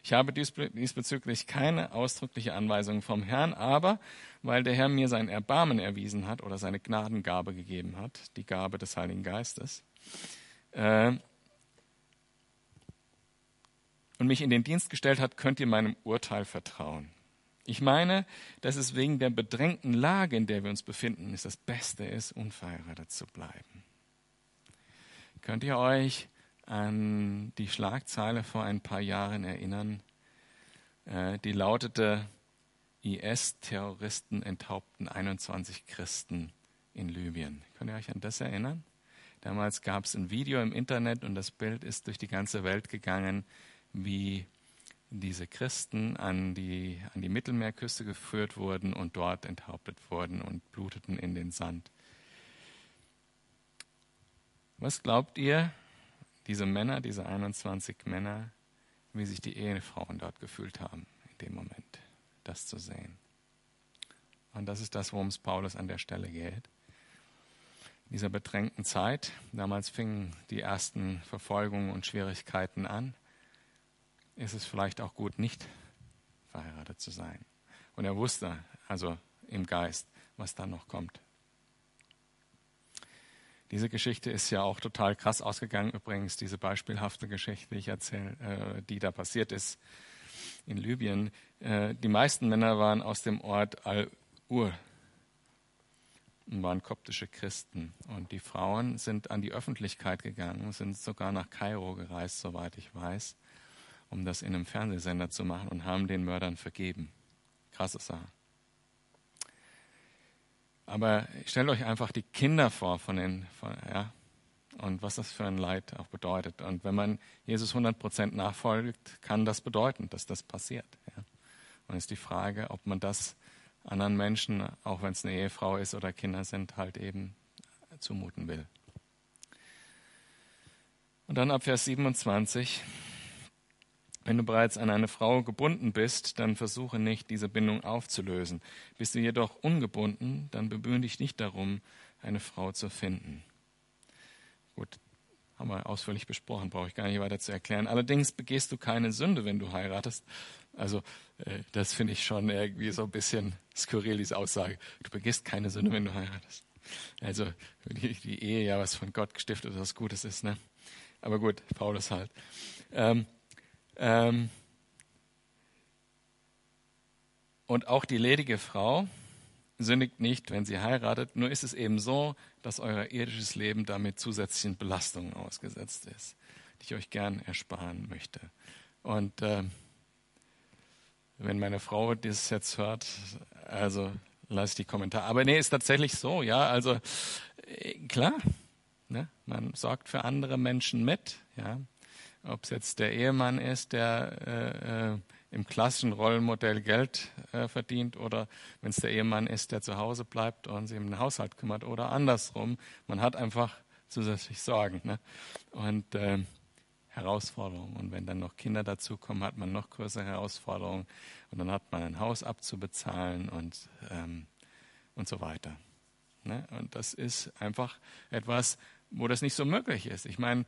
Ich habe diesbezüglich keine ausdrückliche Anweisung vom Herrn, aber weil der Herr mir sein Erbarmen erwiesen hat oder seine Gnadengabe gegeben hat, die Gabe des Heiligen Geistes, äh, und mich in den Dienst gestellt hat, könnt ihr meinem Urteil vertrauen. Ich meine, dass es wegen der bedrängten Lage, in der wir uns befinden, ist das Beste ist, unverheiratet zu bleiben. Könnt ihr euch an die Schlagzeile vor ein paar Jahren erinnern? Äh, die lautete, IS-Terroristen enthaupten 21 Christen in Libyen. Könnt ihr euch an das erinnern? Damals gab es ein Video im Internet und das Bild ist durch die ganze Welt gegangen, wie diese Christen an die, an die Mittelmeerküste geführt wurden und dort enthauptet wurden und bluteten in den Sand. Was glaubt ihr, diese Männer, diese 21 Männer, wie sich die Ehefrauen dort gefühlt haben in dem Moment, das zu sehen? Und das ist das, worum es Paulus an der Stelle geht. In dieser bedrängten Zeit, damals fingen die ersten Verfolgungen und Schwierigkeiten an ist es vielleicht auch gut, nicht verheiratet zu sein. Und er wusste also im Geist, was dann noch kommt. Diese Geschichte ist ja auch total krass ausgegangen, übrigens, diese beispielhafte Geschichte, die ich erzähle, äh, die da passiert ist in Libyen. Äh, die meisten Männer waren aus dem Ort Al-Ur und waren koptische Christen. Und die Frauen sind an die Öffentlichkeit gegangen, sind sogar nach Kairo gereist, soweit ich weiß um das in einem Fernsehsender zu machen und haben den Mördern vergeben. Krasse Sache. Aber stellt euch einfach die Kinder vor von den, von, ja, und was das für ein Leid auch bedeutet. Und wenn man Jesus 100% nachfolgt, kann das bedeuten, dass das passiert. Ja. Und ist die Frage, ob man das anderen Menschen, auch wenn es eine Ehefrau ist oder Kinder sind, halt eben zumuten will. Und dann ab Vers 27. Wenn du bereits an eine Frau gebunden bist, dann versuche nicht, diese Bindung aufzulösen. Bist du jedoch ungebunden, dann bemühe dich nicht darum, eine Frau zu finden. Gut, haben wir ausführlich besprochen, brauche ich gar nicht weiter zu erklären. Allerdings begehst du keine Sünde, wenn du heiratest. Also äh, das finde ich schon irgendwie so ein bisschen skurril, diese Aussage. Du begehst keine Sünde, wenn du heiratest. Also die, die Ehe ja was von Gott gestiftet, was Gutes ist. Ne? Aber gut, Paulus halt. Ähm, ähm, und auch die ledige Frau sündigt nicht, wenn sie heiratet. Nur ist es eben so, dass euer irdisches Leben damit zusätzlichen Belastungen ausgesetzt ist, die ich euch gern ersparen möchte. Und äh, wenn meine Frau das jetzt hört, also lasse die Kommentare. Aber nee, ist tatsächlich so, ja. Also äh, klar, ne? man sorgt für andere Menschen mit, ja. Ob es jetzt der Ehemann ist, der äh, äh, im klassischen Rollenmodell Geld äh, verdient oder wenn es der Ehemann ist, der zu Hause bleibt und sich um den Haushalt kümmert oder andersrum. Man hat einfach zusätzlich Sorgen ne? und äh, Herausforderungen. Und wenn dann noch Kinder dazukommen, hat man noch größere Herausforderungen und dann hat man ein Haus abzubezahlen und, ähm, und so weiter. Ne? Und das ist einfach etwas, wo das nicht so möglich ist. Ich meine,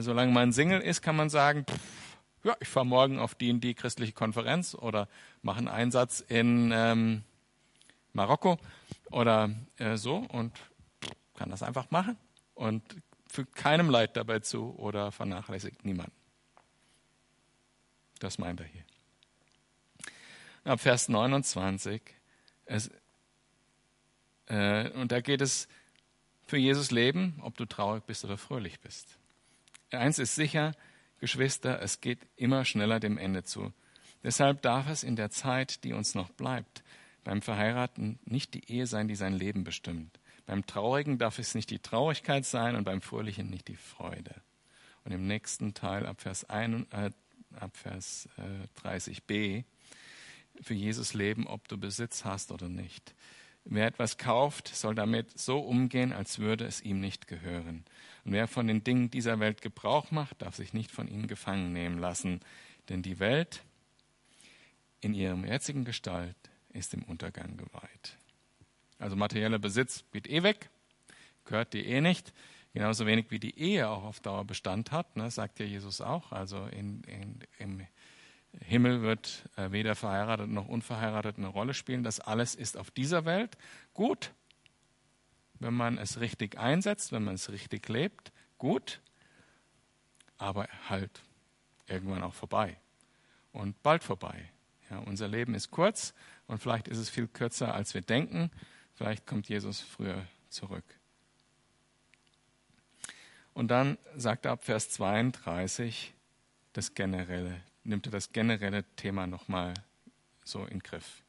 solange man Single ist, kann man sagen, pff, ja, ich fahre morgen auf die und die christliche Konferenz oder mache einen Einsatz in ähm, Marokko oder äh, so und kann das einfach machen und fügt keinem Leid dabei zu oder vernachlässigt niemanden. Das meint er hier. Ab Vers 29, es, äh, und da geht es für Jesus Leben, ob du traurig bist oder fröhlich bist. Eins ist sicher, Geschwister, es geht immer schneller dem Ende zu. Deshalb darf es in der Zeit, die uns noch bleibt, beim Verheiraten nicht die Ehe sein, die sein Leben bestimmt. Beim Traurigen darf es nicht die Traurigkeit sein und beim Fröhlichen nicht die Freude. Und im nächsten Teil ab Vers, 1, äh, ab Vers äh, 30b, für Jesus leben, ob du Besitz hast oder nicht. Wer etwas kauft, soll damit so umgehen, als würde es ihm nicht gehören. Und wer von den Dingen dieser Welt Gebrauch macht, darf sich nicht von ihnen gefangen nehmen lassen. Denn die Welt in ihrem jetzigen Gestalt ist dem Untergang geweiht. Also materieller Besitz geht eh weg, gehört dir eh nicht. Genauso wenig wie die Ehe auch auf Dauer Bestand hat, ne, sagt ja Jesus auch. Also in, in, im Himmel wird äh, weder verheiratet noch unverheiratet eine Rolle spielen. Das alles ist auf dieser Welt gut, wenn man es richtig einsetzt, wenn man es richtig lebt, gut, aber halt irgendwann auch vorbei und bald vorbei. Ja, unser Leben ist kurz und vielleicht ist es viel kürzer, als wir denken. Vielleicht kommt Jesus früher zurück. Und dann sagt er ab Vers 32 das generelle, nimmt er das generelle Thema nochmal so in den Griff.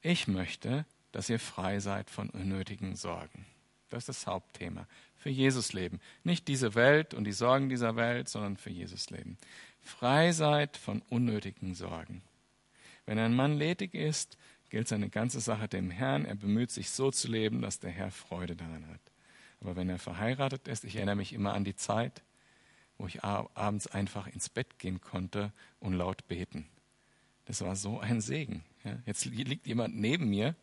Ich möchte, dass ihr frei seid von unnötigen Sorgen. Das ist das Hauptthema. Für Jesus leben. Nicht diese Welt und die Sorgen dieser Welt, sondern für Jesus leben. Frei seid von unnötigen Sorgen. Wenn ein Mann ledig ist, gilt seine ganze Sache dem Herrn. Er bemüht sich so zu leben, dass der Herr Freude daran hat. Aber wenn er verheiratet ist, ich erinnere mich immer an die Zeit, wo ich abends einfach ins Bett gehen konnte und laut beten. Das war so ein Segen. Jetzt liegt jemand neben mir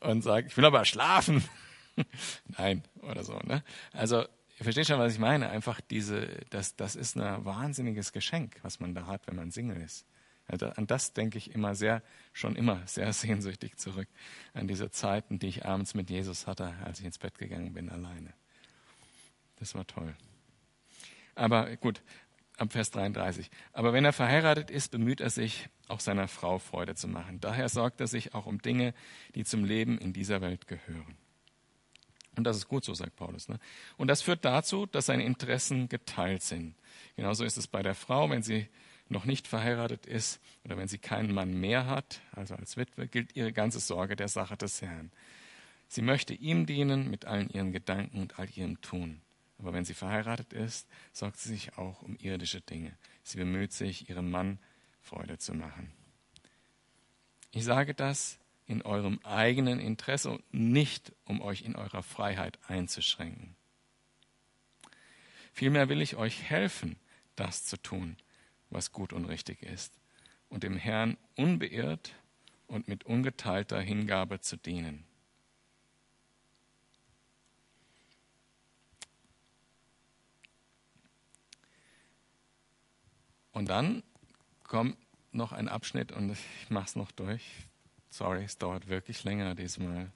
und sagt, ich will aber schlafen. Nein, oder so. Ne? Also, ihr versteht schon, was ich meine. Einfach diese, das, das ist ein wahnsinniges Geschenk, was man da hat, wenn man Single ist. Also an das denke ich immer sehr, schon immer sehr sehnsüchtig zurück. An diese Zeiten, die ich abends mit Jesus hatte, als ich ins Bett gegangen bin, alleine. Das war toll. Aber gut, ab Vers 33. Aber wenn er verheiratet ist, bemüht er sich, auch seiner Frau Freude zu machen. Daher sorgt er sich auch um Dinge, die zum Leben in dieser Welt gehören. Und das ist gut so, sagt Paulus. Ne? Und das führt dazu, dass seine Interessen geteilt sind. Genauso ist es bei der Frau, wenn sie noch nicht verheiratet ist oder wenn sie keinen Mann mehr hat, also als Witwe, gilt ihre ganze Sorge der Sache des Herrn. Sie möchte ihm dienen mit allen ihren Gedanken und all ihrem Tun. Aber wenn sie verheiratet ist, sorgt sie sich auch um irdische Dinge. Sie bemüht sich, ihrem Mann Freude zu machen. Ich sage das in eurem eigenen Interesse und nicht, um euch in eurer Freiheit einzuschränken. Vielmehr will ich euch helfen, das zu tun, was gut und richtig ist, und dem Herrn unbeirrt und mit ungeteilter Hingabe zu dienen. Und dann kommt noch ein Abschnitt und ich mache es noch durch. Sorry, es dauert wirklich länger diesmal.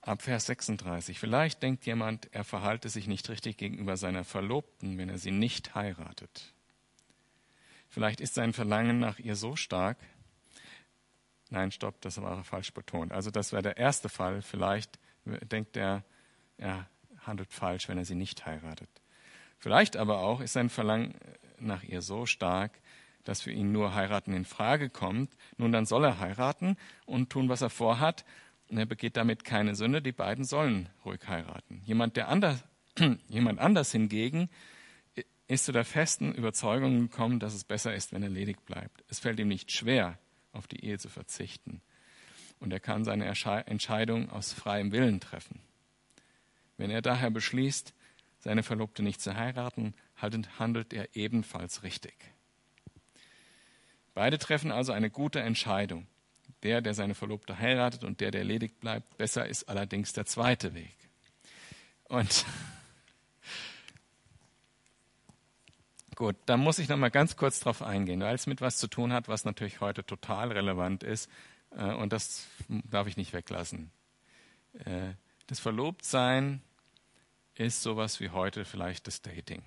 Ab Vers 36. Vielleicht denkt jemand, er verhalte sich nicht richtig gegenüber seiner Verlobten, wenn er sie nicht heiratet. Vielleicht ist sein Verlangen nach ihr so stark. Nein, stopp, das war falsch betont. Also das wäre der erste Fall. Vielleicht denkt er, er handelt falsch, wenn er sie nicht heiratet. Vielleicht aber auch ist sein Verlangen nach ihr so stark, dass für ihn nur heiraten in Frage kommt, nun dann soll er heiraten und tun, was er vorhat. Und er begeht damit keine Sünde, die beiden sollen ruhig heiraten. Jemand, der anders, jemand anders hingegen ist zu der festen Überzeugung gekommen, dass es besser ist, wenn er ledig bleibt. Es fällt ihm nicht schwer, auf die Ehe zu verzichten. Und er kann seine Entscheidung aus freiem Willen treffen. Wenn er daher beschließt, seine Verlobte nicht zu heiraten, handelt er ebenfalls richtig. Beide treffen also eine gute Entscheidung. Der, der seine Verlobte heiratet und der, der ledig bleibt. Besser ist allerdings der zweite Weg. Und gut, da muss ich noch mal ganz kurz drauf eingehen, weil es mit was zu tun hat, was natürlich heute total relevant ist. Äh, und das darf ich nicht weglassen. Äh, das Verlobtsein ist sowas wie heute vielleicht das Dating.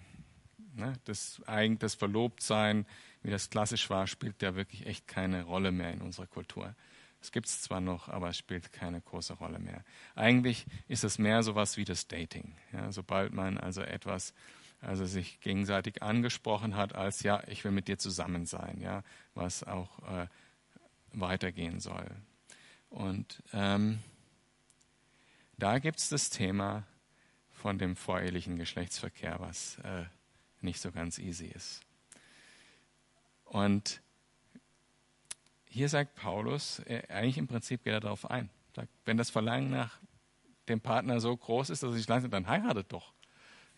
Ne? Das, das Verlobtsein, wie das klassisch war, spielt ja wirklich echt keine Rolle mehr in unserer Kultur. Es gibt es zwar noch, aber es spielt keine große Rolle mehr. Eigentlich ist es mehr sowas wie das Dating. Ja? Sobald man also etwas, also sich gegenseitig angesprochen hat, als ja, ich will mit dir zusammen sein, ja, was auch äh, weitergehen soll. Und ähm, da gibt es das Thema von dem vorehelichen Geschlechtsverkehr, was äh, nicht so ganz easy ist. Und hier sagt Paulus, äh, eigentlich im Prinzip geht er darauf ein. Sagt, wenn das Verlangen nach dem Partner so groß ist, dass sich leistet, dann heiratet doch.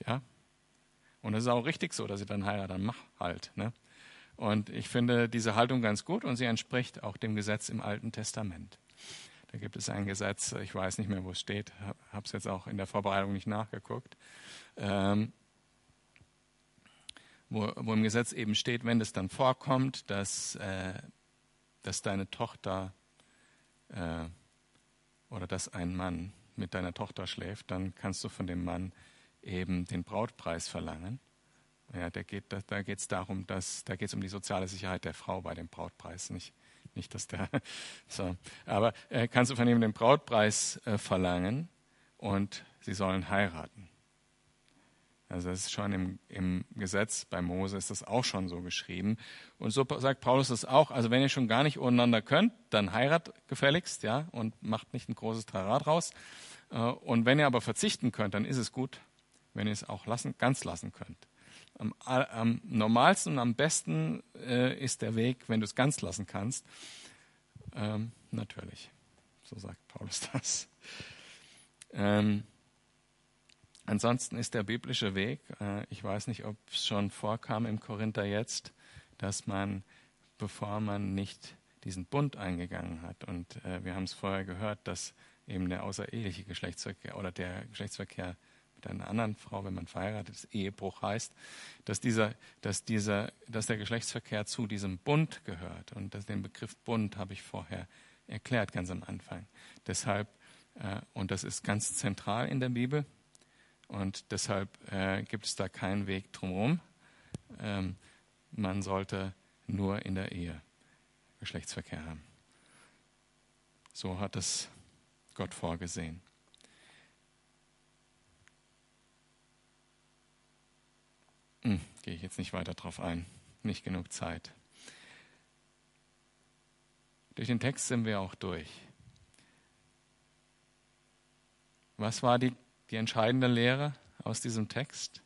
Ja? Und es ist auch richtig so, dass sie dann heiratet, dann mach halt. Ne? Und ich finde diese Haltung ganz gut und sie entspricht auch dem Gesetz im Alten Testament. Da gibt es ein Gesetz, ich weiß nicht mehr, wo es steht, habe es jetzt auch in der Vorbereitung nicht nachgeguckt, ähm, wo, wo, im Gesetz eben steht, wenn es dann vorkommt, dass, äh, dass deine Tochter äh, oder dass ein Mann mit deiner Tochter schläft, dann kannst du von dem Mann eben den Brautpreis verlangen. Ja, da geht es da, da darum, dass da geht es um die soziale Sicherheit der Frau bei dem Brautpreis, nicht nicht, dass der. So. Aber äh, kannst du von ihm den Brautpreis äh, verlangen und sie sollen heiraten. Also das ist schon im, im Gesetz bei Mose ist das auch schon so geschrieben. Und so sagt Paulus das auch. Also wenn ihr schon gar nicht untereinander könnt, dann heirat gefälligst, ja, und macht nicht ein großes Tarat raus. Äh, und wenn ihr aber verzichten könnt, dann ist es gut, wenn ihr es auch lassen, ganz lassen könnt. Am, am normalsten und am besten äh, ist der Weg, wenn du es ganz lassen kannst. Ähm, natürlich, so sagt Paulus das. Ähm, ansonsten ist der biblische Weg, äh, ich weiß nicht, ob es schon vorkam im Korinther jetzt, dass man, bevor man nicht diesen Bund eingegangen hat, und äh, wir haben es vorher gehört, dass eben der außereheliche Geschlechtsverkehr oder der Geschlechtsverkehr mit einer anderen Frau, wenn man verheiratet ist, Ehebruch heißt, dass, dieser, dass, dieser, dass der Geschlechtsverkehr zu diesem Bund gehört. Und das, den Begriff Bund habe ich vorher erklärt, ganz am Anfang. Deshalb, äh, und das ist ganz zentral in der Bibel, und deshalb äh, gibt es da keinen Weg drumherum. Ähm, man sollte nur in der Ehe Geschlechtsverkehr haben. So hat es Gott vorgesehen. Hm, Gehe ich jetzt nicht weiter drauf ein. Nicht genug Zeit. Durch den Text sind wir auch durch. Was war die, die entscheidende Lehre aus diesem Text?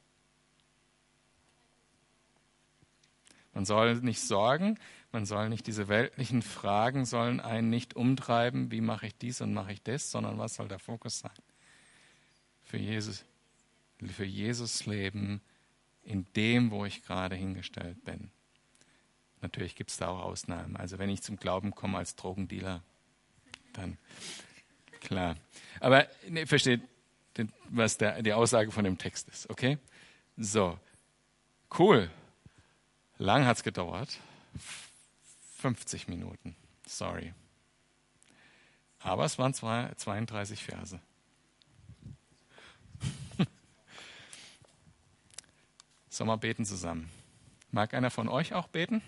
Man soll nicht sorgen, man soll nicht diese weltlichen Fragen sollen einen nicht umtreiben, wie mache ich dies und mache ich das, sondern was soll der Fokus sein? Für Jesus, für Jesus leben, in dem, wo ich gerade hingestellt bin. Natürlich gibt es da auch Ausnahmen. Also wenn ich zum Glauben komme als Drogendealer, dann klar. Aber ne, versteht, was der, die Aussage von dem Text ist, okay? So, cool. Lang hat es gedauert. 50 Minuten. Sorry. Aber es waren zwei, 32 Verse. Sollen wir beten zusammen? Mag einer von euch auch beten?